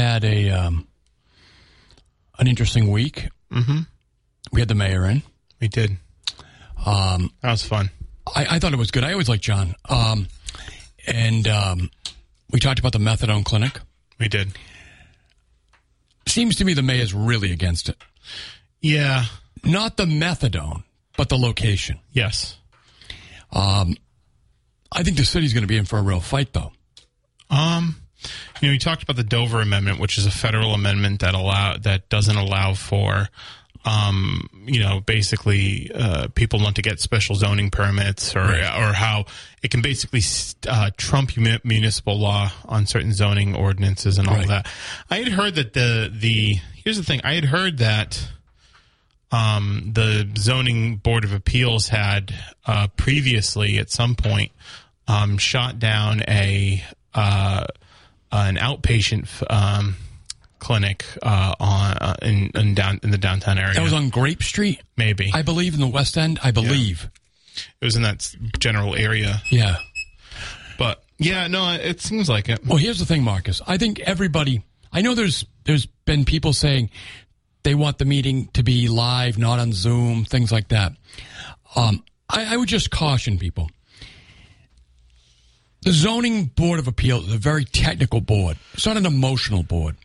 Had a um, an interesting week. Mm-hmm. We had the mayor in. We did. Um, That was fun. I, I thought it was good. I always like John. Um, and um, we talked about the methadone clinic. We did. Seems to me the mayor's really against it. Yeah. Not the methadone, but the location. Yes. Um, I think the city's going to be in for a real fight, though. Um, you know, we talked about the Dover Amendment, which is a federal amendment that allow that doesn't allow for, um, you know, basically uh, people not to get special zoning permits or or how it can basically uh, trump municipal law on certain zoning ordinances and all Right. that. I had heard that the the here's the thing. I had heard that. Um, the zoning board of appeals had uh, previously, at some point, um, shot down a uh, an outpatient um, clinic uh, on uh, in, in down in the downtown area. That was on Grape Street, maybe I believe, in the West End. I believe. it was in that general area, Yeah. but yeah, no, it seems like it. Well, here's the thing, Marcus. I think everybody. I know there's there's been people saying they want the meeting to be live, not on Zoom, things like that. Um, I, I would just caution people. The zoning board of appeals is a very technical board. It's not an emotional board.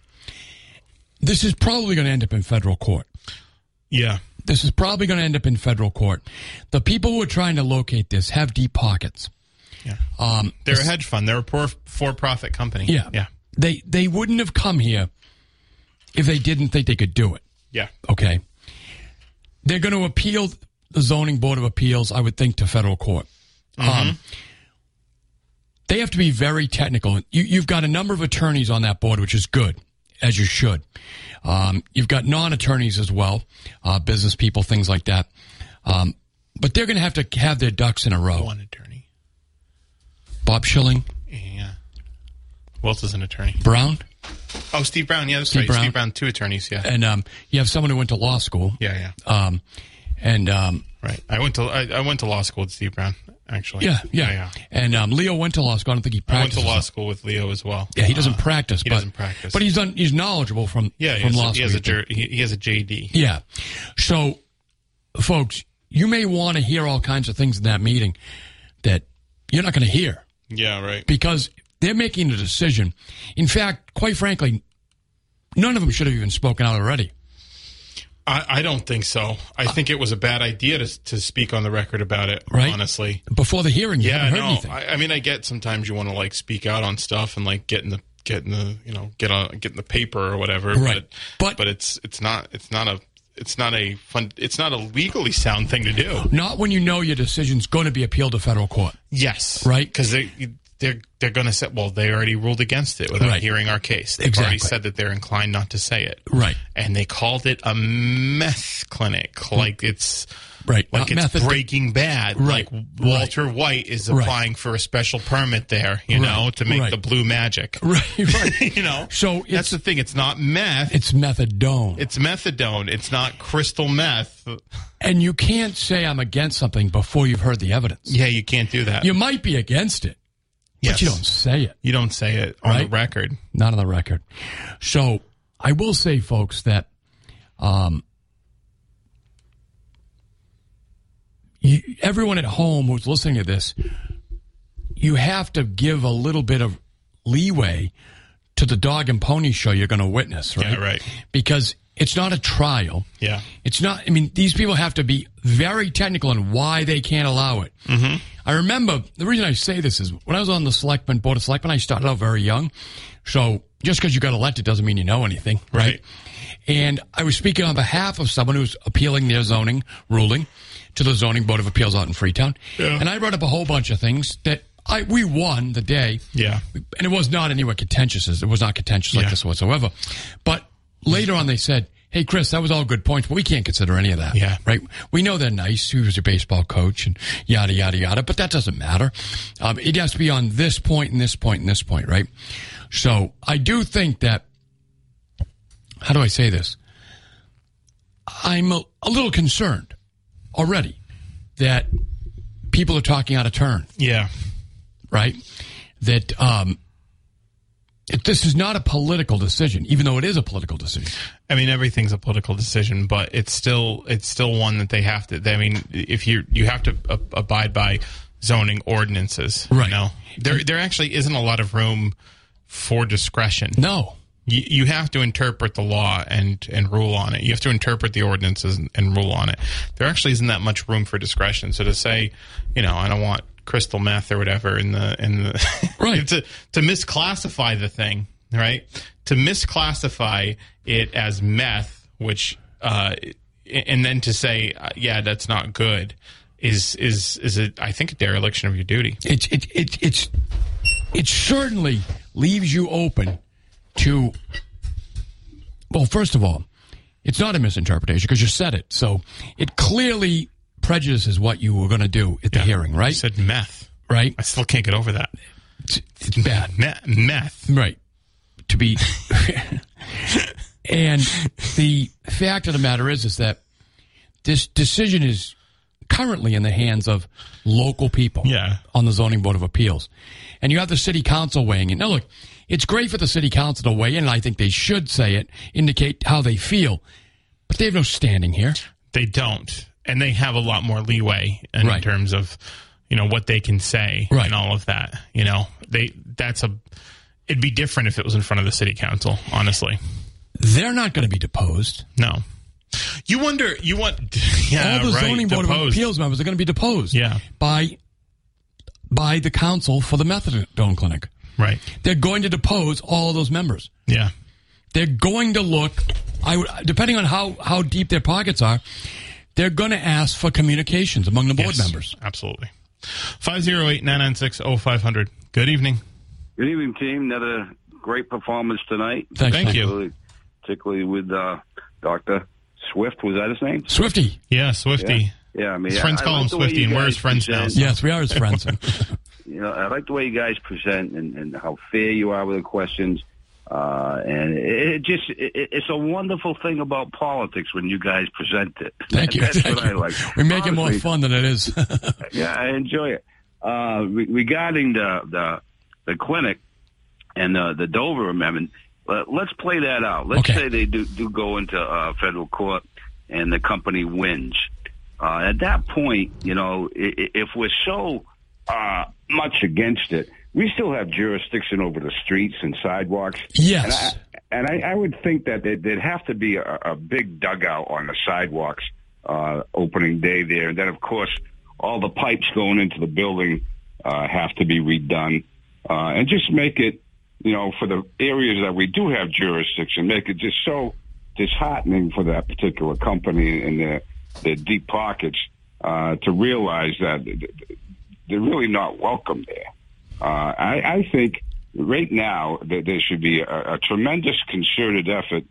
This is probably going to end up in federal court. Yeah, This is probably going to end up in federal court. The people who are trying to locate this have deep pockets. yeah. Um, They're a hedge fund. They're a poor for-profit company. yeah, yeah, They they wouldn't have come here if they didn't think they could do it. yeah. Okay. They're going to appeal the zoning board of appeals, I would think, to federal court. Um, they have to be very technical. You, you've got a number of attorneys on that board, which is good, as you should. Um, you've got non-attorneys as well, uh, business people, things like that. Um, but they're going to have to have their ducks in a row. One attorney. Bob Schilling, Yeah. Who else is an attorney? Brown, Oh, Steve Brown. Yeah, that's Steve right. Brown. Steve Brown, two attorneys. Yeah, and um, you have someone who went to law school. yeah, yeah. Um, and um, Right. I went to I, I went to law school with Steve Brown. Actually. yeah, yeah, yeah. And um, Leo went to law school. I don't think he I went to law school with Leo as well. Yeah, he doesn't Uh, practice. he but, doesn't practice. but he's done. He's knowledgeable from yeah, he from has, law a, he, school. has a, he has a JD. yeah. So, folks, you may want to hear all kinds of things in that meeting that you're not going to hear Yeah, right. because they're making a decision. In fact, quite frankly, none of them should have even spoken out already. I, I don't think so. I uh. think it was a bad idea to to speak on the record about it. Right. Honestly. Before the hearing, you Yeah, no. anything. I, I mean, I get sometimes you want to like speak out on stuff and like get in the get in the you know get on get in the paper or whatever. Right. But But- but it's it's not it's not a it's not a fun it's not a legally sound thing to do. not when you know your decision's going to be appealed to federal court. Yes. Right. Because they they're they're going to say well they already ruled against it without Right. hearing our case. They've already said that they're inclined not to say it. Right. And they called it a meth clinic, hmm. like it's Right. like Not it's method- Breaking Bad. Right. Like Walter White is Right. applying for a special permit there, you know, to make Right. the blue magic. Right. Right. you know, So that's the thing. It's not meth. it's methadone. It's methadone. It's not crystal meth. and you can't say I'm against something before you've heard the evidence. Yeah, you can't do that. You might be against it, yes. but you don't say it. You don't say it on the record. Not on the record. So I will say, folks, that um, you, everyone at home who's listening to this, you have to give a little bit of leeway to the dog and pony show you're going to witness, right? Yeah, right. Because it's not a trial. Yeah. It's not. I mean, these people have to be very technical on why they can't allow it. Mm-hmm. I remember the reason I say this is when I was on the selectmen board of selectmen. I started out very young, So just because you got elected doesn't mean you know anything, right? Right. And I was speaking on behalf of someone who's appealing their zoning ruling to the zoning board of appeals out in Freetown. Yeah. And I brought up a whole bunch of things that I we won the day. Yeah. And it was not anywhere contentious. It was not contentious like Yeah. this whatsoever. But later on they said, Hey Chris, that was all good points, but we can't consider any of that. Yeah. Right? We know they're nice. He was your baseball coach and yada yada yada, but that doesn't matter. Um, it has to be on this point and this point and this point, right? So I do think that how do I say this? I'm a, a little concerned already that people are talking out of turn, Yeah. right? That um, it, this is not a political decision, even though it is a political decision. I mean, everything's a political decision, but it's still it's still one that they have to. I mean, if you you have to ab- abide by zoning ordinances, Right. You know, there there actually isn't a lot of room for discretion. No, You, you have to interpret the law and and rule on it. You have to interpret the ordinances and, and rule on it. There actually isn't that much room for discretion. So to say, you know, I don't want crystal meth or whatever in the in the Right. to to misclassify the thing, right? To misclassify it as meth, which uh, and then to say, uh, yeah, that's not good, is is is a, I think a dereliction of your duty. it it it it's it certainly leaves you open to. Well, first of all, it's not a misinterpretation because you said it, so it clearly prejudices what you were going to do at the hearing, right? said meth. Right? I still can't get over that. It's, it's bad. Me- meth. Right. To be. and the fact of the matter is, is that this decision is currently in the hands of local people Yeah. on the Zoning Board of Appeals. And you have the city council weighing in. Now, look, it's great for the city council to weigh in, and I think they should say it, indicate how they feel. But they have no standing here. They don't, and they have a lot more leeway in Right. terms of you know what they can say Right. and all of that. You know, they that's a. It'd be different if it was in front of the city council. Honestly, They're not going to be deposed. no. You wonder. You want? Yeah, All the right. zoning board of appeals members are going to be deposed. Yeah. By by the council for the methadone clinic. Right. They're going to depose all those members. Yeah. They're going to look. I would, depending on how how deep their pockets are, they're going to ask for communications among the board Yes, members. Absolutely. 508-996-0500. Good evening. Good evening, team. Another great performance tonight. Thanks, Thank Mike. you. Particularly, particularly with uh, Dr. Swift. Was that his name? Swifty. Yeah, Swifty. Yeah, I mean, His friends I, call I him like the Swifty, and we're his friends now. present. Yes, we are his friends. You know, I like the way you guys present and, and how fair you are with the questions. Uh, and it, it just, it, it's a wonderful thing about politics when you guys present it. Thank you. That's Thank what I like. We make it more fun than it is. Yeah, I enjoy it. Uh, re- regarding the, the the clinic and the the Dover amendment, uh, let's play that out. Let's Okay. say they do do go into uh, federal court and the company wins. Uh, at that point, you know, if we're so uh, much against it, we still have jurisdiction over the streets and sidewalks. Yes. And I, and I, I would think that there- there'd have to be a, a big dugout on the sidewalks uh, opening day there. And then, of course, all the pipes going into the building uh, have to be redone. Uh, and just make it, you know, for the areas that we do have jurisdiction, make it just so disheartening for that particular company and their, their deep pockets uh, to realize that they're really not welcome there. Uh, I, I think right now that there should be a, a tremendous concerted effort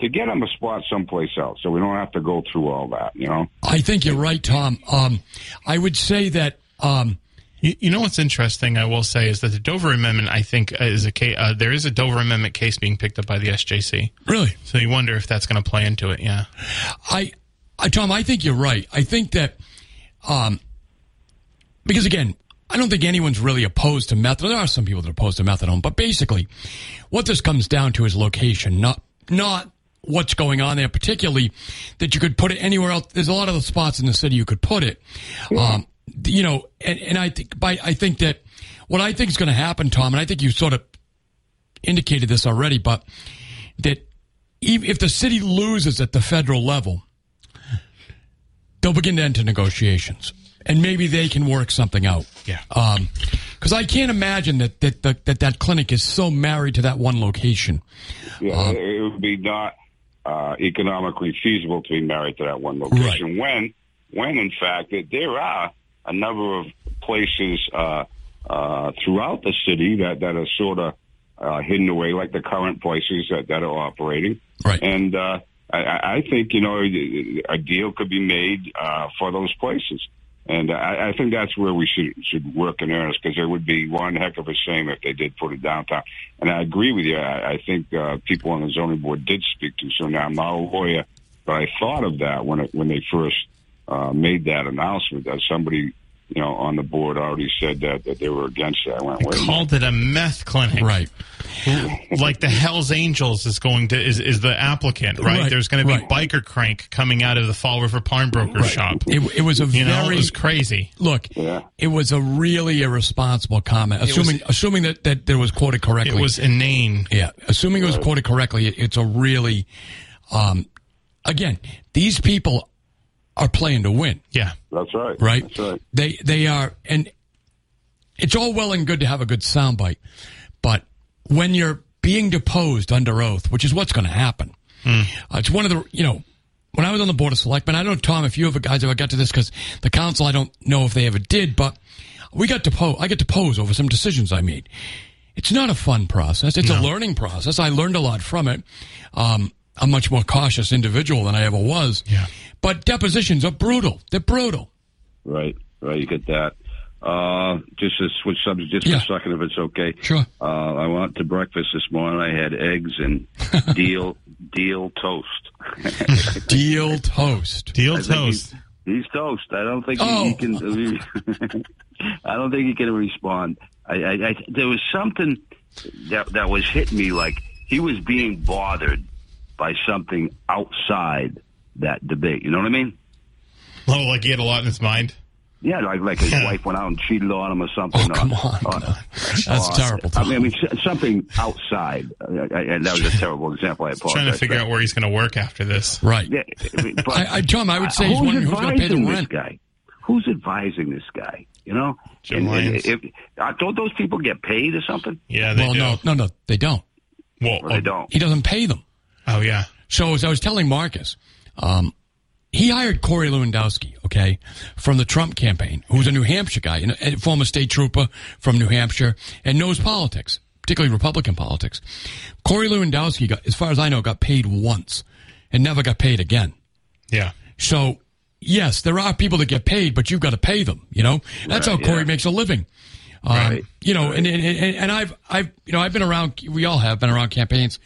to get them a spot someplace else, so we don't have to go through all that. You know, I think you're right, Tom. Um, I would say that. Um, You, you know what's interesting? I will say is that the Dover Amendment, I think, uh, is a case. Uh, there is a Dover Amendment case being picked up by the SJC. really, So you wonder if that's going to play into it. Yeah. I, I, Tom, I think you're right. I think that, um, because again, I don't think anyone's really opposed to methadone. There are some people that are opposed to methadone, but basically, what this comes down to is location, not not what's going on there. Particularly that you could put it anywhere else. There's a lot of the spots in the city you could put it. Um, you know, and, and I think by I think that what I think is going to happen, Tom, and I think you sort of indicated this already, but that if the city loses at the federal level, they'll begin to enter negotiations, and maybe they can work something out. Yeah. Um, Because I can't imagine that that, that that that clinic is so married to that one location. Yeah, Uh-huh. it would be not uh, economically feasible to be married to that one location. When, when in fact, that there are a number of places uh, uh, throughout the city that that are sort of uh, hidden away, like the current places that that are operating. Right. And uh, I, I think you know a deal could be made uh, for those places. And I, I think that's where we should should work in earnest because it would be one heck of a shame if they did put it downtown. And I agree with you. I, I think uh, people on the zoning board did speak too soon. Now I'm not a lawyer, but I thought of that when it, when they first uh, made that announcement that somebody you know on the board already said that that they were against it. I went, wait, a. Called it a meth clinic. Right. like the Hell's Angels is going to is, is the applicant, right? Right, There's going to be right. biker crank coming out of the Fall River Pawnbroker shop. It, it was a You know, very it was crazy. look. Yeah. It was a really irresponsible comment. Assuming assuming that that it was quoted correctly. It was inane. Yeah, assuming it was quoted correctly, it- it's a really, um, again, these people are playing to win, Yeah. that's right. right? That's right. They they are, and it's all well and good to have a good soundbite, but when you're being deposed under oath, which is what's going to happen, uh, it's one of the you know. When I was on the board of selectmen, I don't know Tom if you ever guys ever got to this because the council I don't know if they ever did, but we got deposed. I got deposed over some decisions I made. It's not a fun process. It's a learning process. I learned a lot from it. Um, I'm a much more cautious individual than I ever was. Yeah. But depositions are brutal. They're brutal. Right, right. You get that. Uh, just to switch subject just Yeah. for a second, if it's okay. Sure. Uh, I went to breakfast this morning. I had eggs and deal deal toast. Deal toast. Deal I toast. He's, he's toast. I don't think Oh. he, he can. I don't think he can respond. I, I, I, there was something that that was hitting me like he was being bothered by something outside that debate. You know what I mean? Oh, like he had a lot in his mind. Yeah, like like his wife went out and cheated on him or something. Oh, come on. Uh, That's uh, terrible, I mean, I mean, something outside. Uh, I, I, that was a terrible example. I apologize. Trying to figure out where he's going to work after this. Right. Yeah, but I, I, Tom, I would say he's who's who's going to pay the advising rent. This guy? Who's advising this guy? You know, Jim And- and Lyons. if, uh, don't those people get paid or something? Yeah, they Well, do. no, no, no, they don't. Well, Or they don't. He doesn't pay them. Oh, yeah. So as I was telling Marcus, um, he hired Corey Lewandowski, okay, from the Trump campaign, who's a New Hampshire guy, a former state trooper from New Hampshire, and knows politics, particularly Republican politics. Corey Lewandowski, got, as far as I know, got paid once and never got paid again. Yeah. So, yes, there are people that get paid, but you've got to pay them. You know, that's Right, how Corey yeah. makes a living. Um, Right, You know, and, and and and I've I've you know I've been around. We all have been around campaigns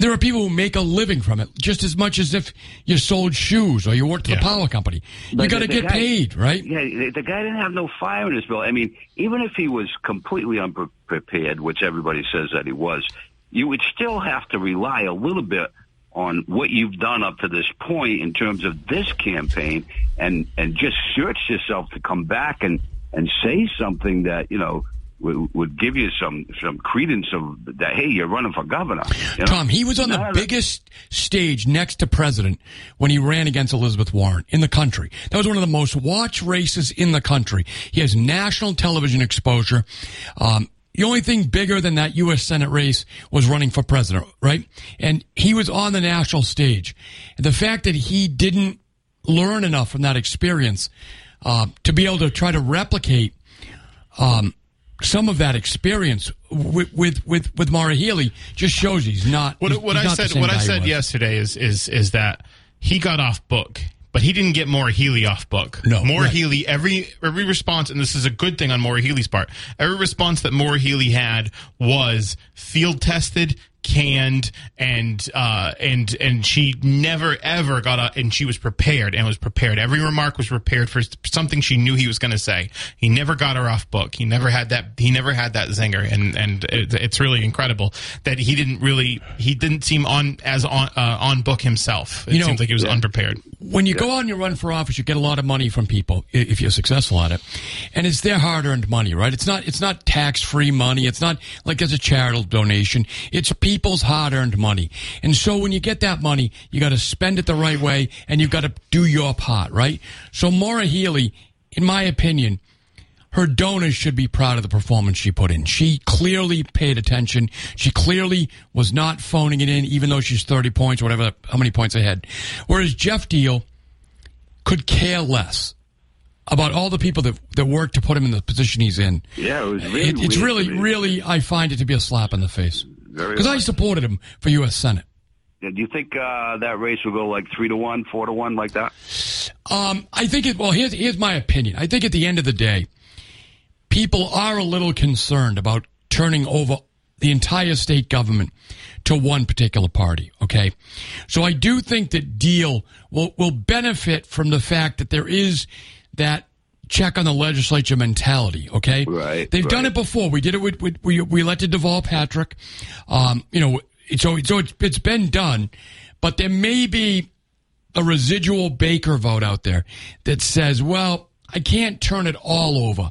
there are people who make a living from it just as much as if you sold shoes or you worked for Yeah. the power company. You got to get guy- paid, right? Yeah, the, the guy didn't have no fire in his belly. I mean, even if he was completely unprepared, which everybody says that he was, you would still have to rely a little bit on what you've done up to this point in terms of this campaign, and and just search yourself to come back and and say something that you know would, would give you some some credence of that. Hey, you're running for governor. you know? Tom, he was on the biggest stage next to president when he ran against Elizabeth Warren in the country. That was one of the most watched races in the country. He has national television exposure. Um, the only thing bigger than that U.S. Senate race was running for president, right? And he was on the national stage. The fact that he didn't learn enough from that experience uh, to be able to try to replicate um, some of that experience with with with, with Maura Healey just shows he's not. What, he's- what he's I not said what I said yesterday is is is that he got off book, but he didn't get Maura Healey off book. No, Maura right. Healey every every response, and this is a good thing on Maura Healey's part. Every response that Maura Healey had was field tested, canned, and uh, and and she never ever got a, and she was prepared and was prepared. Every remark was prepared for something she knew he was going to say. He never got her off book. He never had that. He never had that zinger, and and it, it's really incredible that he didn't really he didn't seem on as on uh, on book himself. It You know- seems like he was unprepared. When you go out and you run for office, you get a lot of money from people if you're successful at it, and it's their hard-earned money, right? It's not it's not tax-free money. It's not like it's a charitable donation. It's people's hard-earned money, and so when you get that money, you got to spend it the right way, and you've got to do your part, right? So Maura Healey, in my opinion, her donors should be proud of the performance she put in. She clearly paid attention. She clearly was not phoning it in, even though she's 30 points, whatever, how many points ahead. Whereas Geoff Diehl could care less about all the people that, that worked to put him in the position he's in. Yeah, it was really It, it's really, really, I find it to be a slap in the face. Very Because I supported him for U.S. Senate. Yeah, do you think uh, that race will go like three to one, four to one, like that? Um, I think it. Well, here's here's my opinion. I think at the end of the day, people are a little concerned about turning over the entire state government to one particular party. Okay, so I do think that Diehl will will benefit from the fact that there is that check on the legislature mentality. Okay, Right, They've done it before. We did it with, with we we elected Deval Patrick. Um, you know, so so it's it's been done, but there may be a residual Baker vote out there that says, well, I can't turn it all over.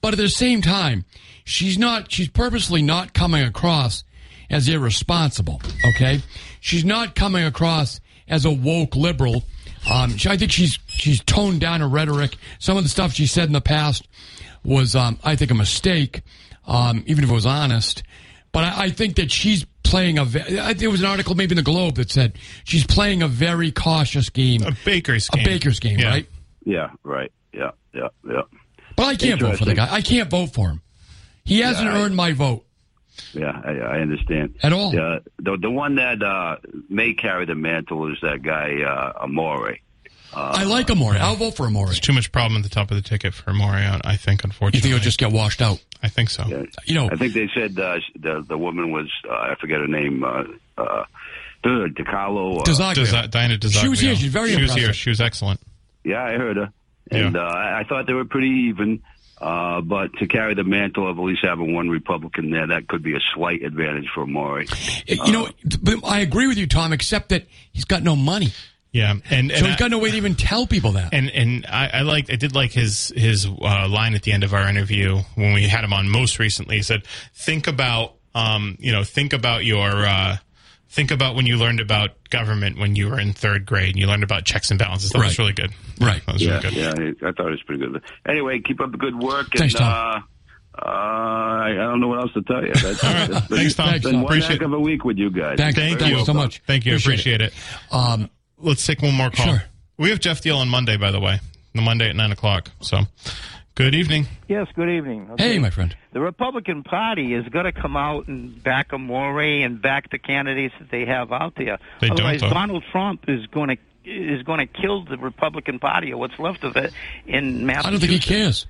But at the same time, she's not, she's purposely not coming across as irresponsible, okay? She's not coming across as a woke liberal. Um, she, I think she's, she's toned down her rhetoric. Some of the stuff she said in the past was, um, I think, a mistake, um, even if it was honest. But I, I think that she's playing a. Ve- I- there was an article maybe in the Globe that said she's playing a very cautious game, A Baker's game, a. Baker's game, Yeah. right? Yeah, right. Yeah, yeah, yeah. But I can't vote for the guy. I can't vote for him. He hasn't Yeah, I- earned my vote Yeah, I, I understand. at all. Yeah, the the one that uh, may carry the mantle is that guy uh, Amore. I like Amore. I'll vote for Amore. There's too much problem at the top of the ticket for Morion, I think, unfortunately, You think he'll just get washed out? I think so. Yeah. You know, I think they said uh, the the woman was uh, I forget her name. Uh, uh, DiCarlo. Uh, Desaglia. Desa- Diana DiZoglio. She was here. She's very She was here. She was excellent. yeah, I heard her, and Yeah. uh, I I thought they were pretty even. Uh, but to carry the mantle of at least having one Republican there, that could be a slight advantage for Amore. you know, but I agree with you, Tom, except that he's got no money, Yeah, and and so he's I- got no way to even tell people that. and and I, I liked I did like his his uh, line at the end of our interview when we had him on most recently. He said, "Think about um you know think about your uh, think about when you learned about government when you were in third grade and you learned about checks and balances. That was really good. Right. That was Yeah, really good. yeah, I I thought it was pretty good. Anyway, keep up the good work. And, Thanks, Tom. Uh, uh, I I don't know what else to tell you. That's, All right. it's been, Thanks, Tom. It's been one Appreciate heck of a week with you guys. Thank, Thank thank you. you so much. Thank you. I appreciate, it. Um, Let's take one more call. Sure. We have Geoff Diehl on Monday, by the way. The Monday at nine o'clock. So, good evening. Yes, good evening. hey, my friend. The Republican Party is going to come out and back Amore and back the candidates that they have out there. They don't, Otherwise, though. Donald Trump is going to is going to kill the Republican Party or what's left of it in Massachusetts. I don't think he cares.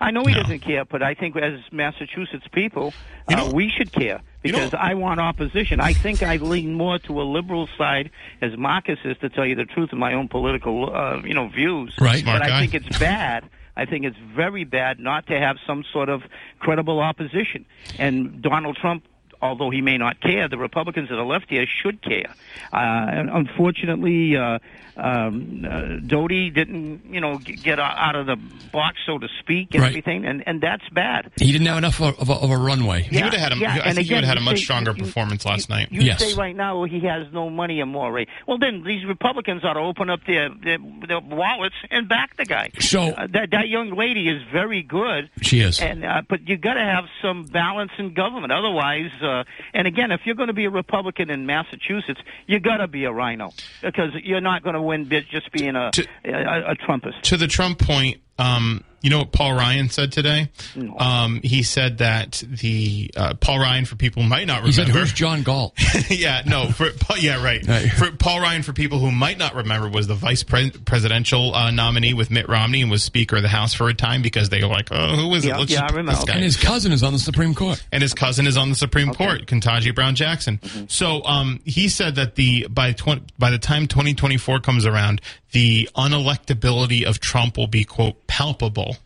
I know he No. doesn't care, but I think as Massachusetts people, You uh, know- we should care You know- because I want opposition. I think I lean more to a liberal side, as Marcus is, to tell you the truth of my own political, uh, you know, views. Right. Smart but guy. I think it's bad. I think it's very bad not to have some sort of credible opposition. And Donald Trump, although he may not care, the Republicans that are left here should care. Uh, and unfortunately, uh, um, uh, Doughty didn't, you know, get out of the box, so to speak, and Right. everything, and, and that's bad. He didn't have enough of a, of a, of a runway. He would have had a, yeah, I and think he would have had a much say- stronger you- performance last night. You Yes. say right now he has no money or more, right? Well, then these Republicans ought to open up their their, their wallets and back the guy. So- uh, that that young lady is very good. She is. and uh, but you got to have some balance in government. Otherwise, uh, Uh, and again, if you're going to be a Republican in Massachusetts, you got to be a rhino because you're not going to win just being a To- a, a Trumpist. to the Trump point, um, you know what Paul Ryan said today? Um, he said that the uh, Paul Ryan, for people who might not He said, remember, "Who's John Galt?" yeah, no, for, yeah, right. Right. For Paul Ryan, for people who might not remember, was the vice pre- presidential uh, nominee with Mitt Romney and was Speaker of the House for a time because they were like, "Oh, who is it? Yeah, Let's yeah, I remember. this guy." and his cousin is on the Supreme Court. and his cousin is on the Supreme Court, Ketanji Brown Jackson. So um, he said that the by tw- by the time 2024 comes around, the unelectability of Trump will be quote palpable,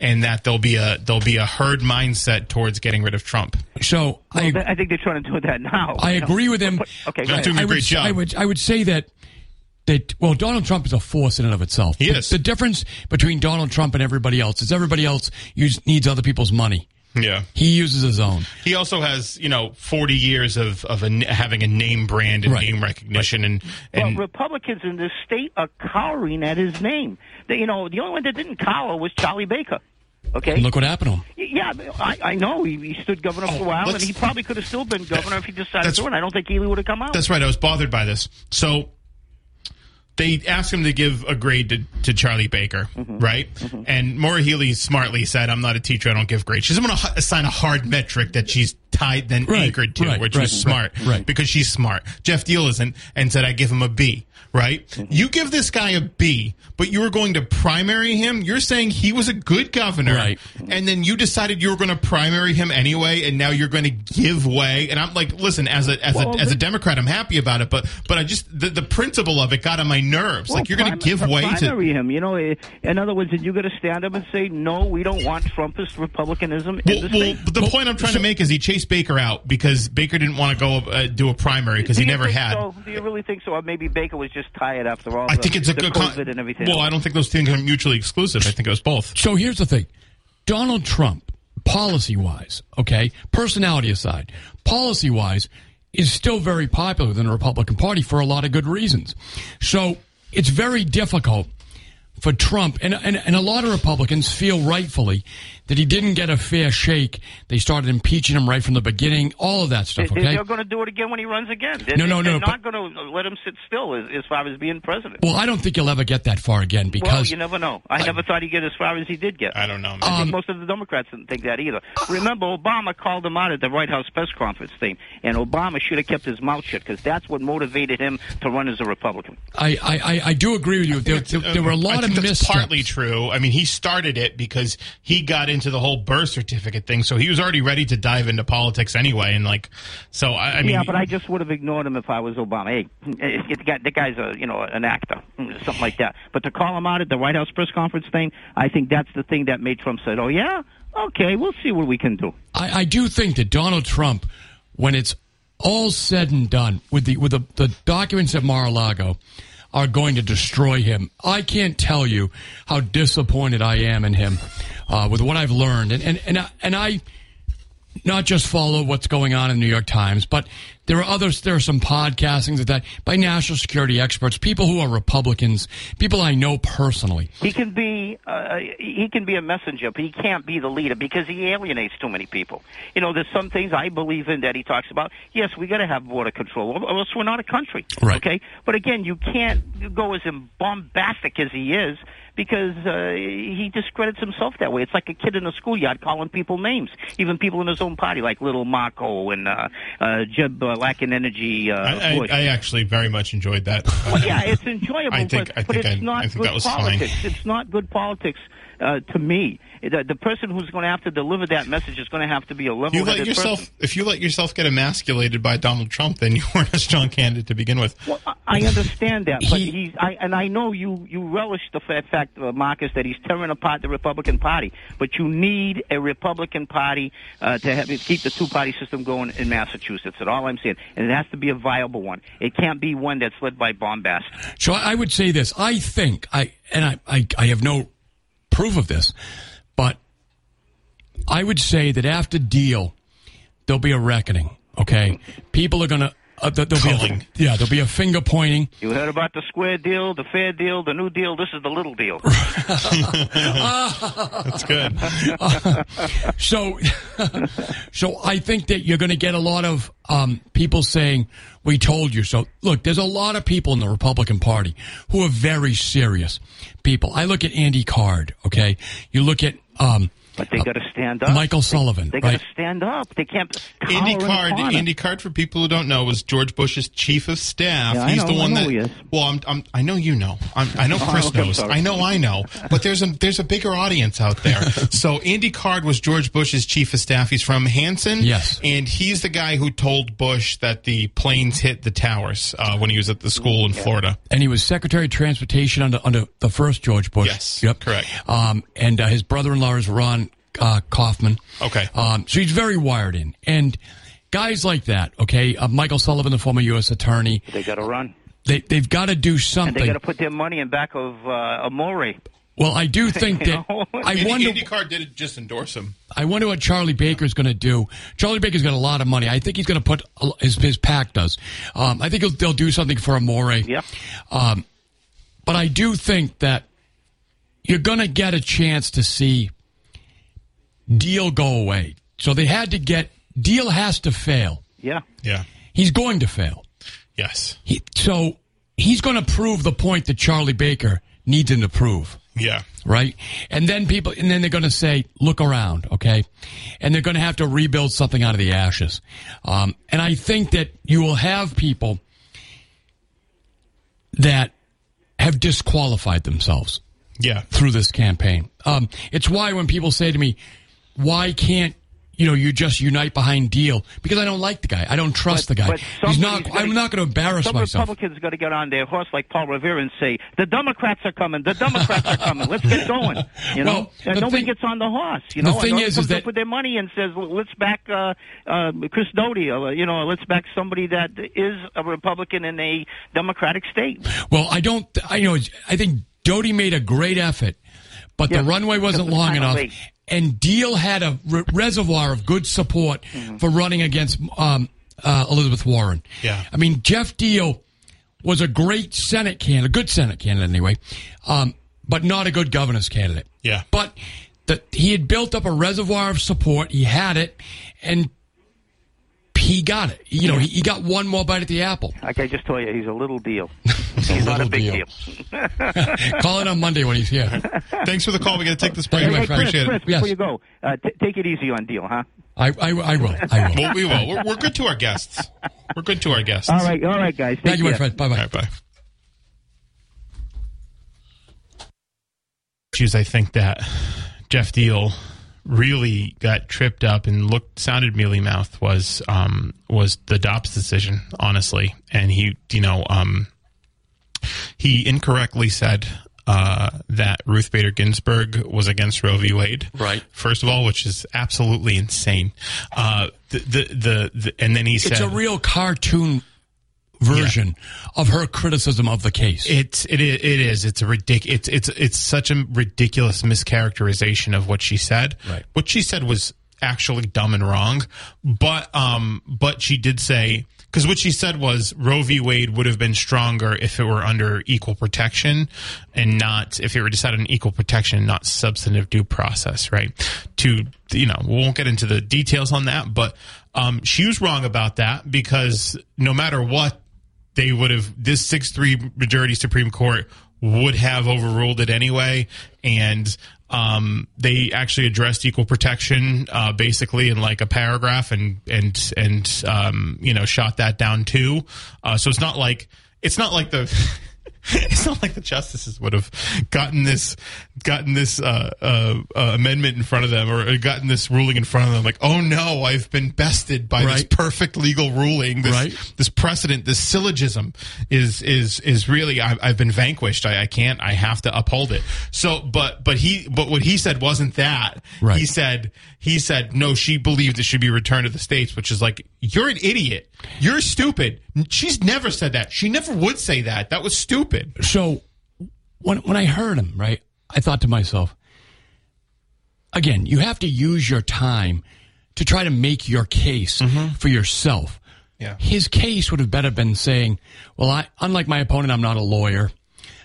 and that there'll be a there'll be a herd mindset towards getting rid of Trump. So I, I think they're trying to do that now. I you know. agree with him. But- okay, go doing a I great would, job. I would, I would say that that well, Donald Trump is a force in and of itself. Yes. the. The difference between Donald Trump and everybody else is everybody else use, needs other people's money. Yeah. He uses his own. He also has, you know, 40 years of, of a, having a name brand and Right. name recognition and, Well, Republicans in this state are cowering at his name. They, you know, the only one that didn't cower was Charlie Baker. Okay. And look what happened to him. Yeah, I, I know. He, he stood governor for a oh, while, and Oh, he probably could have still been governor if he decided to. And I don't think Ely would have come out. That's right. I was bothered by this. So they asked him to give a grade to, to Charlie Baker, Mm-hmm. right? And Maura Healey smartly said, "I'm not a teacher. I don't give grades." She doesn't want to assign a hard metric that she's tied than Right, anchored to, right, which right, is smart, right, right. Because she's smart. Geoff Diehl isn't, and said, "I give him a B, Right? Mm-hmm. You give this guy a B, but you were going to primary him. You're saying he was a good governor, Right. And then you decided you were going to primary him anyway, and now you're going to give way. And I'm like, listen, as a as Well, a as a Democrat, I'm happy about it, but but I just the, the principle of it got on my nerves. like you're going to give way to. primary him. You know, eh, in other words, did you got to stand up and say no? We don't want Trumpist republicanism in Well, the well, state. but the point I'm trying to make is he chased Baker out because Baker didn't want to go uh, do a primary because he never had. So? Do you really think so? Or maybe Baker was just tired after all. I the, think it's a good. COVID con- and everything. Well, I don't think those things are mutually exclusive. I think it was both. So here's the thing Donald Trump, policy wise, okay, personality aside, policy wise, is still very popular within the Republican Party for a lot of good reasons. So it's very difficult for Trump, and, and, and a lot of Republicans feel rightfully that he didn't get a fair shake. They started impeaching him right from the beginning, all of that stuff, They- okay? They're going to do it again when he runs again. They're, No, no, no, They're but- not going to let him sit still as, as far as being president. Well, I don't think he'll ever get that far again Well, because you never know. I never thought he'd get as far as he did get. I don't know. Man. I Um, think most of the Democrats didn't think that either. Remember, Obama called him out at the White House press conference thing, and Obama should have kept his mouth shut because that's what motivated him to run as a Republican. I, I, I, I do agree with you. There, there, there were a lot I of think that's missteps. partly true. I mean, he started it because he got into the whole birth certificate thing, so he was already ready to dive into politics anyway. And like, so I, I mean, yeah, but I just would have ignored him if I was Obama. Hey, the guy, the guy's a you know an actor, something like that. But to call him out at the White House press conference thing, I think that's the thing that made Trump said, "Oh yeah, okay, we'll see what we can do." I, I do think that Donald Trump, when it's all said and done, with the with the, the documents at Mar-a-Lago, are going to destroy him. I can't tell you how disappointed I am in him uh, with what I've learned, and and and I, and I not just follow what's going on in the New York Times, but there are others. There are some podcastings of that by national security experts, people who are Republicans, people I know personally. He can be uh, he can be a messenger, but he can't be the leader because he alienates too many people. You know, there's some things I believe in that he talks about. Yes, we got to have border control, or else we're not a country. Right. Okay, but again, you can't go as bombastic as he is because uh, he discredits himself that way. It's like a kid in a schoolyard calling people names, even people in his own party, like Little Marco and uh, uh, Jeb uh, Lacking Energy. Uh, I, I, I actually very much enjoyed that. Well, yeah, it's enjoyable, I think- but, I but it's I- not I think good that was fine. politics. It's not good politics uh, to me. The, the person who's going to have to deliver that message is going to have to be a you let level-headed yourself, person. if you let yourself get emasculated by Donald Trump, then you weren't a strong candidate to begin with. Well, I- I understand that, but He- he's, I, and I know you, you relish the fa- fact, uh, Marcus, that he's tearing apart the Republican Party. But you need a Republican Party uh, to have, keep the two-party system going in Massachusetts. That's all I'm saying, and it has to be a viable one. It can't be one that's led by bombast. So I I would say this. I think I and I, I, I have no proof of this, but I would say that after Diehl, there'll be a reckoning. Okay, people are gonna. Uh, there- there'll be a, yeah, there'll be a finger pointing. You heard about the square deal, the fair deal, the new deal. This is the little deal. That's good. So, so I think that you're going to get a lot of um, people saying, "We told you." So, look, there's a lot of people in the Republican Party who are very serious people. I look at Andy Card. Okay, you look at um, But they got to stand up. Michael Sullivan, They got right? to stand up. They can't. cower Indy the Card, corner. Andy Card, for people who don't know, was George Bush's chief of staff. Yeah, I He's know, the one I know that. he is. Well, I'm, I'm, I know you know. I'm, I know Chris okay, knows. sorry. I know I know. But there's a there's a bigger audience out there. so Andy Card was George Bush's chief of staff. He's from Hanson. Yes. and he's the guy who told Bush that the planes hit the towers uh, when he was at the school in Florida. and he was Secretary of Transportation under under the first George Bush. Yes, yep, correct. Um, and uh, his brother-in-law is Ron uh, Kaufman. Okay. Um, so he's very wired in, and guys like that. Okay, uh, Michael Sullivan, the former U.S. attorney, They got to run. they they've got to do something. And they something. got to put their money in back of uh, Amore. well, I do think that? I Andy, wonder. Andy Card did just endorse him. I wonder what Charlie Baker's going to do. Charlie Baker's got a lot of money. I think he's going to put his his PAC does. Um, I think he'll, they'll do something for Amore. Yep. Um, but I do think that you're going to get a chance to see Diehl go away. So they had to get Diehl has to fail. Yeah. Yeah. He's going to fail. Yes. He, so he's going to prove the point that Charlie Baker needs him to prove. Yeah. Right? And then people, and then they're going to say, look around, okay? And they're going to have to rebuild something out of the ashes. Um, and I think that you will have people that have disqualified themselves Yeah. through this campaign. Um, it's why when people say to me, why can't you know, you just unite behind Diehl because I don't like the guy. I don't trust But- the guy. He's not. gotta- I'm not going to embarrass Some myself. Some Republicans got to get on their horse like Paul Revere and say, "The Democrats are coming. The Democrats are coming. Let's get going." You know, Well, and nobody thing- gets on the horse. You the know, thing and is- is that- up with their money and says, "Let's back uh, uh, Chris Doughty. Uh, you know, let's back somebody that is a Republican in a Democratic state." Well, I don't. I know. I think Doughty made a great effort, but Yeah, the runway wasn't long enough. late. And Diehl had a re- reservoir of good support for running against um, uh, Elizabeth Warren. Yeah. I mean, Geoff Diehl was a great Senate candidate, a good Senate candidate anyway, um, but not a good governor's candidate. Yeah. But the, he had built up a reservoir of support. He had it, and he got it. You know, he, he got one more bite at the apple. Like I just told you, he's a little deal. He's not a big deal. deal. Call it on Monday when he's here. Thanks for the call. We got to take this break. Thank you, I my friend. appreciate Chris, it. before Yes. you go, uh, t- take it easy on Diehl, huh? I, I, I will. I will. Well, we will. We're, we're good to our guests. We're good to our guests. All right, all right, guys. Take Thank you, my friend. Bye, bye. right, bye. Issues I think that Geoff Diehl really got tripped up and looked sounded mealy mouthed was um, was the Dobbs decision, honestly, and he you know um, he incorrectly said uh, that Ruth Bader Ginsburg was against Roe v. Wade. Right. First of all, which is absolutely insane. Uh, the, the, the, the and then he said It's a real cartoon version of her criticism of the case. It's it is it is it's a ridic it's it's it's such a ridiculous mischaracterization of what she said. Right. What she said was actually dumb and wrong, but um but she did say because what she said was Roe v. Wade would have been stronger if it were under equal protection and not if it were decided on equal protection, not substantive due process, right? To you know, we won't get into the details on that, but um, she was wrong about that because no matter what they would have this six three majority Supreme Court would have overruled it anyway, and um, they actually addressed equal protection uh, basically in like a paragraph and and and um, you know shot that down too. Uh, so it's not like it's not like the. It's not like the justices would have gotten this, gotten this uh, uh, uh, amendment in front of them, or gotten this ruling in front of them. Like, oh no, I've been bested by this perfect legal ruling. This, Right. this precedent, this syllogism is is is really I've, I've been vanquished. I, I can't. I have to uphold it. So, but but he but what he said wasn't that. Right. He said he said no. She believed it should be returned to the states, which is like you're an idiot. You're stupid. She's never said that. She never would say that. That was stupid. so when when I heard him, right, I thought to myself, again, you have to use your time to try to make your case for yourself. Yeah. His case would have better been saying, "Well, I, unlike my opponent, I'm not a lawyer,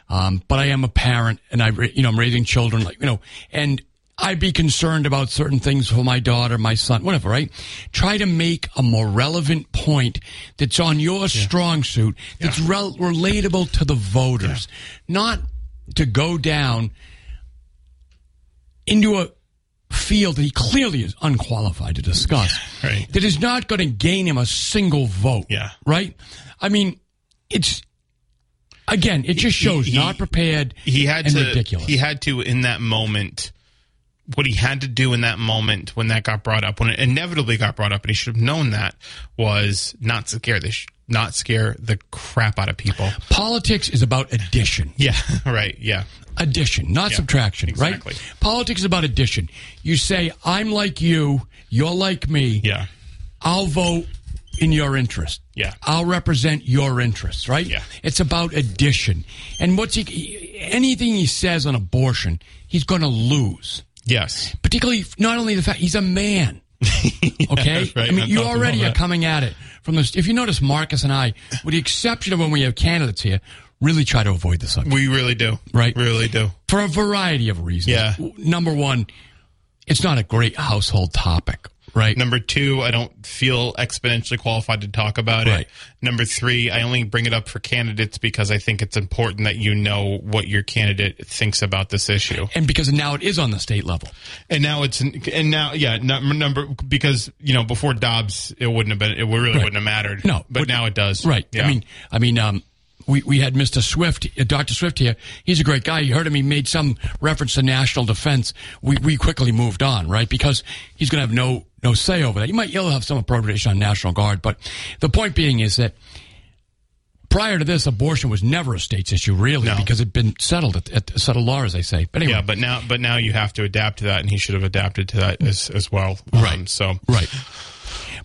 um, but I am a parent, and I, you know, I'm raising children, like you know, and I'd be concerned about certain things for my daughter, my son, whatever. Right? Try to make a more relevant point that's on your strong suit, that's rel- relatable to the voters, not to go down into a field that he clearly is unqualified to discuss. right. That is not going to gain him a single vote. Yeah. Right? I mean, it's again, it just shows he- not prepared he had and to ridiculous. he had to in that moment what he had to do in that moment when that got brought up when it inevitably got brought up and he should have known that was not scare the sh- not scare the crap out of people Politics is about addition. yeah right yeah Addition, not Yeah, subtraction, exactly. right? Politics is about addition. You say, I'm like you, you're like me. yeah I'll vote in your interest. Yeah. I'll represent your interests, right? Yeah. It's about addition. And what's he, anything he says on abortion, he's going to lose. Yes Particularly, not only the fact he's a man. Okay? right, I mean, you already are coming at it from this. If you notice, Marcus and I, with the exception of when we have candidates here, really try to avoid the subject. we really do Right. really do for a variety of reasons. Yeah. Number one, it's not a great household topic, right? Number two, I don't feel exponentially qualified to talk about Right. it. Number three, I only bring it up for candidates because I think it's important that you know what your candidate thinks about this issue. and because now it is on the state level. And now it's and now yeah number number because you know before Dobbs it wouldn't have been it really Right. wouldn't have mattered. No, but, but- now it does. Right. Yeah. I mean, I mean, um, we, we had Mr. Swift, uh, Dr. Swift here. He's a great guy. You heard him. He made some reference to national defense. We, we quickly moved on, right? Because he's going to have no, no say over that. You might, you'll have some appropriation on National Guard, but the point being is that prior to this, abortion was never a state's issue, really, No. because it'd been settled at, at settled law, as they say. But anyway. yeah, but now but now you have to adapt to that, and he should have adapted to that as as well. Right. Um, so Right.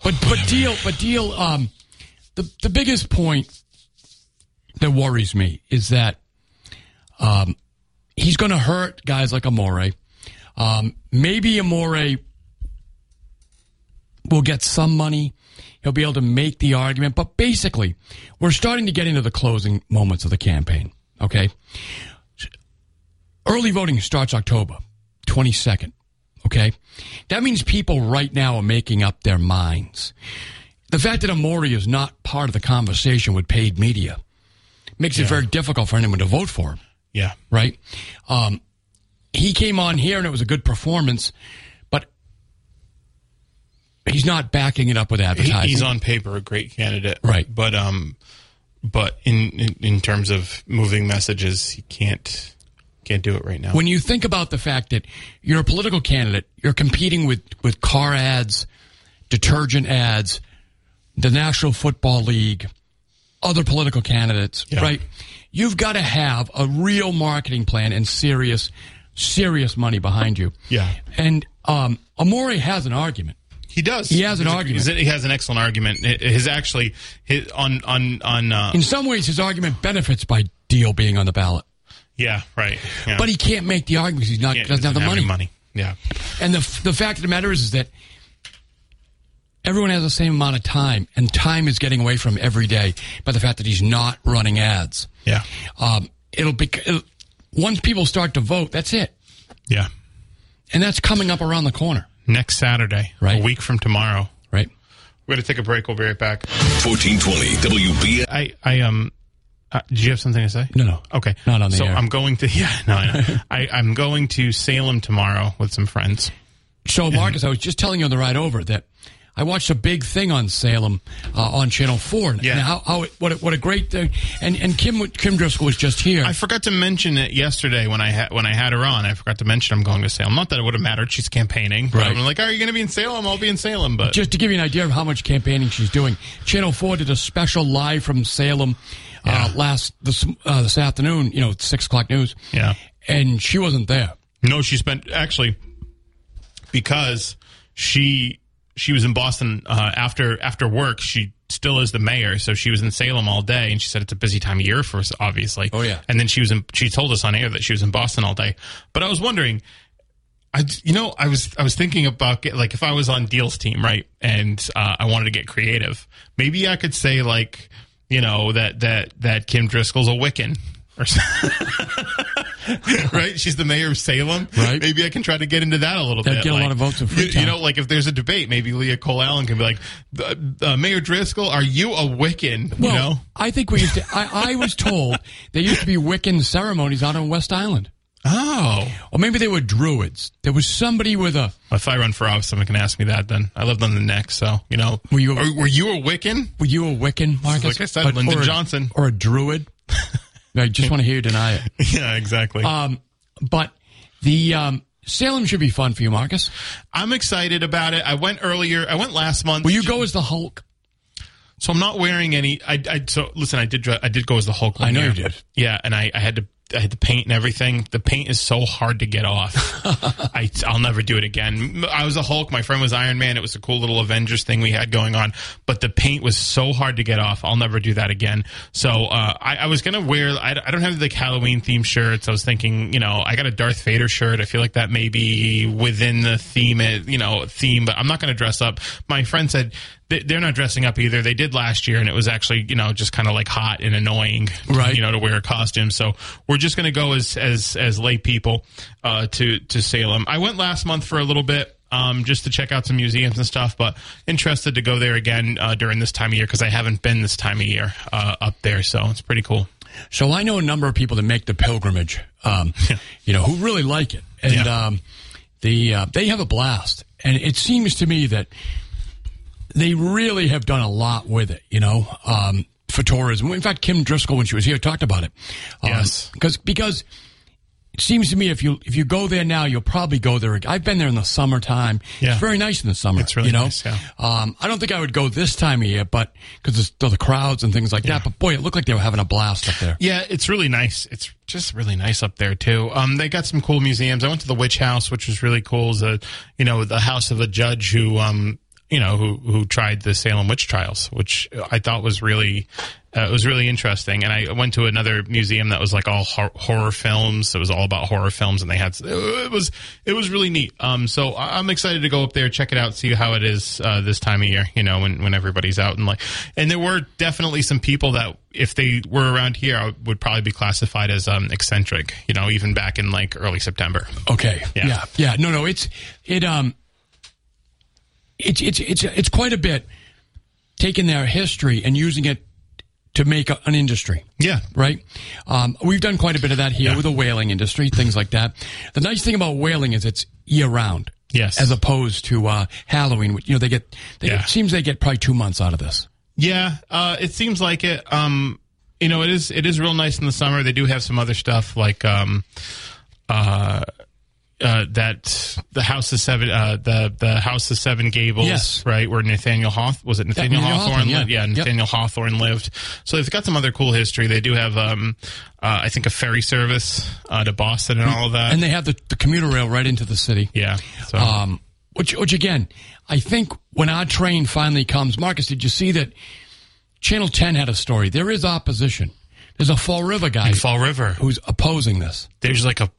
But but Diehl but Diehl um the the biggest point that worries me is that um he's going to hurt guys like Amore. Um maybe Amore will get some money. He'll be able to make the argument, but basically, we're starting to get into the closing moments of the campaign, okay? Early voting starts October 22nd. Okay. That means people right now are making up their minds. The fact that Amore is not part of the conversation with paid media makes it very difficult for anyone to vote for him, yeah, right? Um, he came on here and it was a good performance, he's not backing it up with advertising. he's on paper a great candidate, Right. But um, but in, in in terms of moving messages, he can't can't do it right now. when you think about the fact that you're a political candidate, you're competing with, with car ads, detergent ads, the National Football League, other political candidates, Yeah. right? You've got to have a real marketing plan and serious, serious money behind you. Yeah. And um, Amore has an argument. He does. He has an He's argument. a- He has an excellent argument. It- His actually his on on on. Uh, In some ways, his argument benefits by Diehl being on the ballot, yeah, right. Yeah. but he can't make the argument because he's not Yeah, doesn't have the money. money. Yeah, And the the fact of the matter is, is that everyone has the same amount of time, and time is getting away from him every day by the fact that he's not running ads. yeah, Um, it'll be it'll, once people start to vote, that's it, yeah. and that's coming up around the corner, Next Saturday, Right. a week from tomorrow. right? We're gonna take a break. We'll be right back. 1420 WB. I I um. Uh, did you have something to say? No, no. Okay. Not on the so air. I'm going to yeah no I. I I'm going to Salem tomorrow with some friends. So, Marcus, I was just telling you on the ride over that I watched a big thing on Salem uh, on Channel Four. Yeah. And how, how what a, what a great thing! And and Kim Kim Driscoll was just here. I forgot to mention it yesterday when I had when I had her on. I forgot to mention I'm going to Salem. Not that it would have mattered. She's campaigning. Right. I'm like, are you going to be in Salem? I'll be in Salem. But just to give you an idea of how much campaigning she's doing, Channel Four did a special live from Salem uh, last this uh, this afternoon. You know, six o'clock news. Yeah. and she wasn't there. No, she spent actually because she she was in Boston uh, after after work. She still is the mayor, so she was in Salem all day, and she said it's a busy time of year for us, obviously. Oh, yeah. And then she was in. She told us on air that she was in Boston all day. But I was wondering, I you know I was I was thinking about get, like if I was on Diehl's team, right, and uh, I wanted to get creative, maybe I could say like you know that that that Kim Driscoll's a Wiccan. Or right? She's the mayor of Salem. Right. Maybe I can try to get into that a little That'd bit. get a lot of votes in you, Freetown. you know, like if there's a debate, maybe Leah Cole Allen can be like, uh, Mayor Driscoll, are you a Wiccan? Well, you know? I think we used to. I, I was told there used to be Wiccan ceremonies out on West Island, Oh. or maybe they were Druids. There was somebody with a. If I run for office, someone can ask me that then. I lived on the neck, so, you know. Were you- Are- were you a Wiccan? Were you a Wiccan, Marcus? Like I said, Lyndon or a- Johnson. or a Druid? I just want to hear you deny it. yeah, exactly. Um, but the um, Salem should be fun for you, Marcus. I'm excited about it. I went earlier. I went last month. Will you go as the Hulk? So I'm not wearing any. I, I so listen. I did. I did go as the Hulk. I know year. you did. Yeah, and I, I had to. I had to paint and everything. The paint is so hard to get off. I, I'll never do it again. I was a Hulk. My friend was Iron Man. It was a cool little Avengers thing we had going on. But the paint was so hard to get off. I'll never do that again. So uh, I, I was gonna wear. I, I don't have like Halloween themed shirts. I was thinking, you know, I got a Darth Vader shirt. I feel like that may be within the theme, you know, theme. But I'm not gonna dress up. My friend said they're not dressing up either. They did last year, and it was actually you know just kind of like hot and annoying, Right. You know, to wear a costume. So we're just going to go as as as lay people uh, to to Salem. I went last month for a little bit. Um, just to check out some museums and stuff, but interested to go there again uh, during this time of year because I haven't been this time of year uh, up there, so it's pretty cool. So I know a number of people that make the pilgrimage, um, you know, who really like it, and Yeah. um, the uh, they have a blast. And it seems to me that they really have done a lot with it, you know, um, for tourism. In fact, Kim Driscoll, when she was here, talked about it. Um, Yes. because because it seems to me if you if you go there now, you'll probably go there. I've been there in the summertime. Yeah. It's very nice in the summer. It's really you know? nice, yeah. Um, I don't think I would go this time of year, but because the crowds and things like that. But boy, it looked like they were having a blast up there. Yeah, it's really nice. It's just really nice up there too. Um, they got some cool museums. I went to the Witch House, which was really cool. It's a, you know, the house of a judge who, um, you know, who who tried the Salem witch trials, which I thought was really, uh, it was really interesting. And I went to another museum that was like all hor- horror films. It was all about horror films, and they had it was it was really neat. Um, so I'm excited to go up there, check it out, see how it is uh, this time of year. You know, when when everybody's out and like, and there were definitely some people that if they were around here, I would probably be classified as um, eccentric. You know, even back in like early September. Okay. Yeah. Yeah. yeah. No, no. It's it um. It's it's it's it's quite a bit taking their history and using it to make a, an industry. Yeah. Right. Um, we've done quite a bit of that here Yeah. with the whaling industry, things like that. The nice thing about whaling is it's year round. Yes. As opposed to uh, Halloween, which, you know, they get. They, Yeah. It seems they get probably two months out of this. Yeah, uh, it seems like it. Um, you know, it is it is real nice in the summer. They do have some other stuff like um, uh, uh, that the House of Seven, uh, the the House of Seven Gables, Yes. right, where Nathaniel Hawth was it Nathaniel Nathaniel Hawthorne? Hawthorne, yeah. lived? yeah, Yep. Nathaniel Hawthorne lived. So they've got some other cool history. They do have, um, uh, I think, a ferry service uh, to Boston and all of that. And they have the, the commuter rail right into the city. yeah, so Um, which, which again, I think when our train finally comes, Marcus, did you see that Channel 10 had a story? There is opposition. There's a Fall River guy Fall River. who's opposing this. there's like a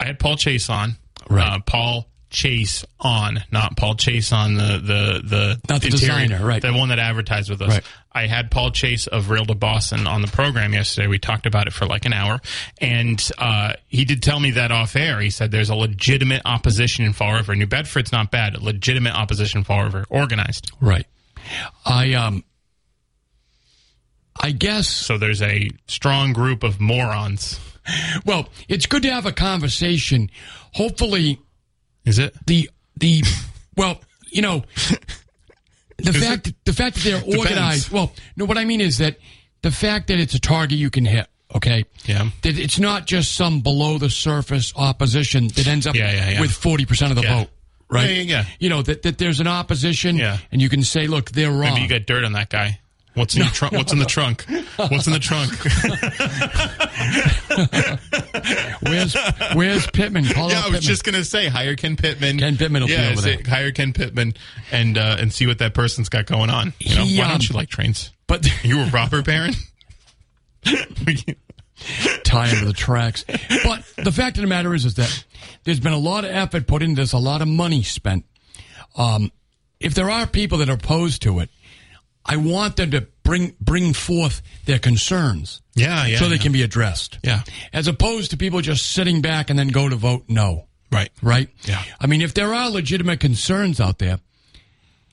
I had Paul Chase on. Right. Uh, Paul Chase on, not Paul Chase on the the the Not the interior- designer, right. The one that advertised with us. Right. I had Paul Chase of Real to Boston on the program yesterday. We talked about it for like an hour, and uh, he did tell me that off air. He said there's a legitimate opposition in Fall River. New Bedford's not bad. Legitimate opposition in Fall River, organized. Right. I, um, I guess, So there's a strong group of morons. Well, it's good to have a conversation. Hopefully, Is it? the, the, well, you know, the fact, the fact that they're organized. Well, no, what I mean is that the fact that it's a target you can hit. Okay. Yeah. That it's not just some below the surface opposition that ends up Yeah, yeah, yeah. with forty percent of the vote. Right. Yeah, yeah, yeah. You know that, that there's an opposition. Yeah. And you can say, look, they're wrong. Maybe you got dirt on that guy. What's in the trunk? What's in the trunk? What's in the trunk? where's Where's Pittman? Call yeah, I was Pittman. just gonna say hire Ken Pittman. Ken Pittman will be yeah, over say- there. Hire Ken Pittman and uh, and see what that person's got going on. You know, He, why um, don't you like trains? but You were robber baron. tie into the tracks. But the fact of the matter is, is that there's been a lot of effort put into this, a lot of money spent. Um, if there are people that are opposed to it, I want them to bring bring forth their concerns. Yeah, yeah, So they yeah. can be addressed. Yeah. As opposed to people just sitting back and then go to vote no. right. Right? Yeah. I mean, if there are legitimate concerns out there,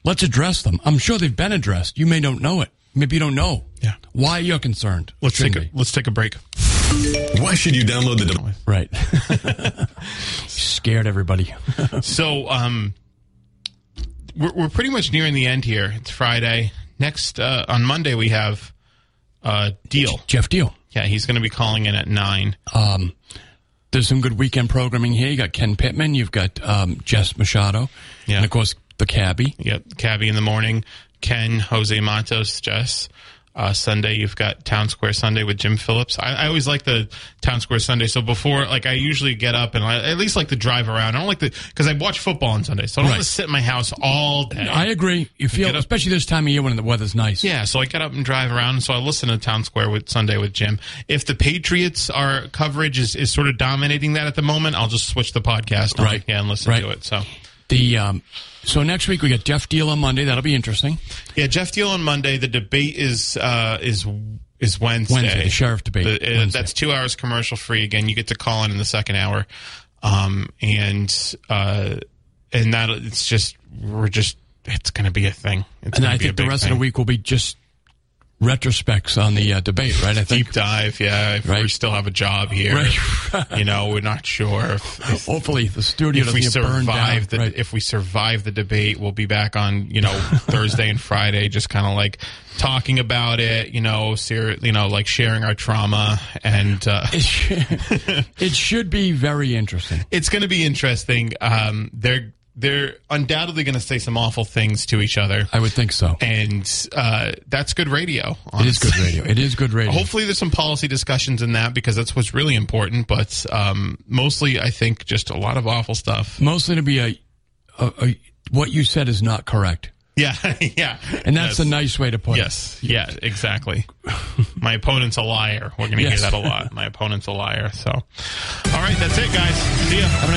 let's address them. I'm sure they've been addressed. You may don't know it. Maybe you don't know. Yeah. Why you're concerned. Let's take a, let's take a break. Why should you download the device? Right. Scared everybody. So, um, we're, we're pretty much nearing the end here. It's Friday. Next uh, on Monday we have uh, Diehl. Geoff Diehl. Yeah, he's going to be calling in at nine. Um, there's some good weekend programming here. You got Ken Pittman. You've got um, Jess Machado. Yeah. And of course, the cabbie. Got Cabby in the morning, Ken, Jose Matos, Jess. Uh, Sunday, you've got Town Square Sunday with Jim Phillips. I, I always like the Town Square Sunday. So before, like, I usually get up and I at least like to drive around. I don't like the because I watch football on Sunday, so I don't want to sit in my house all day. I agree. You feel, up- especially this time of year when the weather's nice. yeah, so I get up and drive around. So I listen to Town Square with Sunday with Jim. If the Patriots are coverage is, is sort of dominating that at the moment, I'll just switch the podcast on Right. yeah, and listen Right. to it. So the um, so next week we got Geoff Diehl on Monday. That'll be interesting. Yeah, Geoff Diehl on Monday. The debate is uh, is is Wednesday. Wednesday, the sheriff debate. The- uh, that's two hours commercial free. Again, you get to call in in the second hour, um, and uh, and that it's just we're just it's going to be a thing. It's And I think the rest of the week will be just retrospects on the uh, debate, right? I think. deep dive. Yeah, if we still have a job here, Right. you know, we're not sure if, if Hopefully, the studio if we doesn't get burned down. survive the right. if we survive the debate, we'll be back on you know Thursday and Friday, just kind of like talking about it, you know, ser- you know, like sharing our trauma, and uh, it, should, it should be very interesting. it's going to be interesting. Um, they're they're undoubtedly going to say some awful things to each other, I would think so. and uh, that's good radio. It is good radio. It is good radio. Hopefully, there's some policy discussions in that because that's what's really important. But um, mostly, I think just a lot of awful stuff. Mostly to be a, a, a what you said is not correct, Yeah, yeah, and that's Yes. a nice way to put it. Yes, yeah, exactly. My opponent's a liar. We're going to Yes. hear that a lot. My opponent's a liar. So, all right, that's it, guys. See ya.